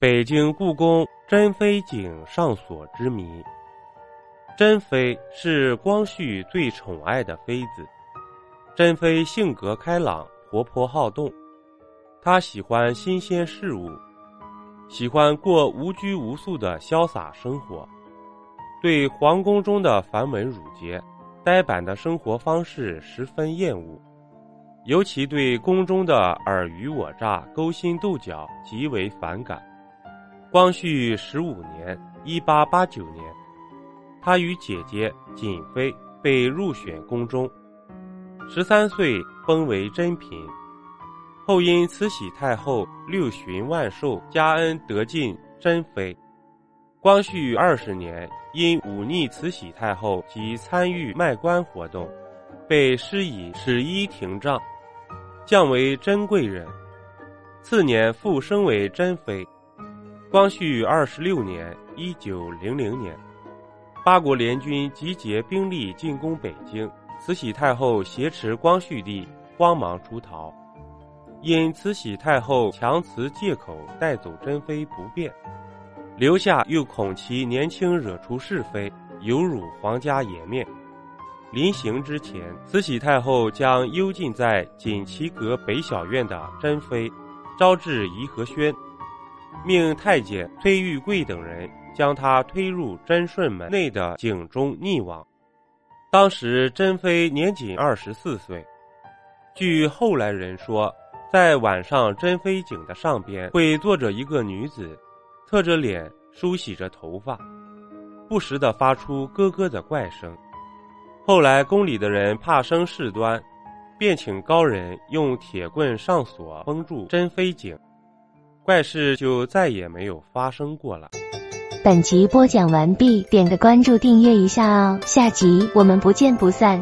北京故宫珍妃井上锁之谜。珍妃是光绪最宠爱的妃子。珍妃性格开朗、活泼好动，她喜欢新鲜事物，喜欢过无拘无束的潇洒生活，对皇宫中的繁文缛节、呆板的生活方式十分厌恶，尤其对宫中的尔虞我诈、勾心斗角极为反感。光绪十五年（一八八九年）。他与姐姐瑾妃被入选宫中，十三岁封为珍嫔。后因慈禧太后六旬万寿加恩得晋珍妃。光绪二十年因忤逆慈禧太后及参与卖官活动，被施以始一廷杖，降为珍贵人。次年复升为珍妃。光绪二十六年（一九零零年）。八国联军集结兵力进攻北京，慈禧太后挟持光绪帝，慌忙出逃。因慈禧太后强词借口带走珍妃不便，留下又恐其年轻惹出是非，有辱皇家颜面。临行之前，慈禧太后将幽禁在锦旗阁北小院的珍妃招至颐和轩，命太监崔玉贵等人。将她推入贞顺门内的井中溺亡。当时珍妃年仅二十四岁。据后来人说，在晚上珍妃井的上边会坐着一个女子，侧着脸梳洗着头发，不时的发出咯咯的怪声。后来宫里的人怕生事端，便请高人用铁棍上锁封住珍妃井，怪事就再也没有发生过了。本集播讲完毕，点个关注，订阅一下哦，下集我们不见不散。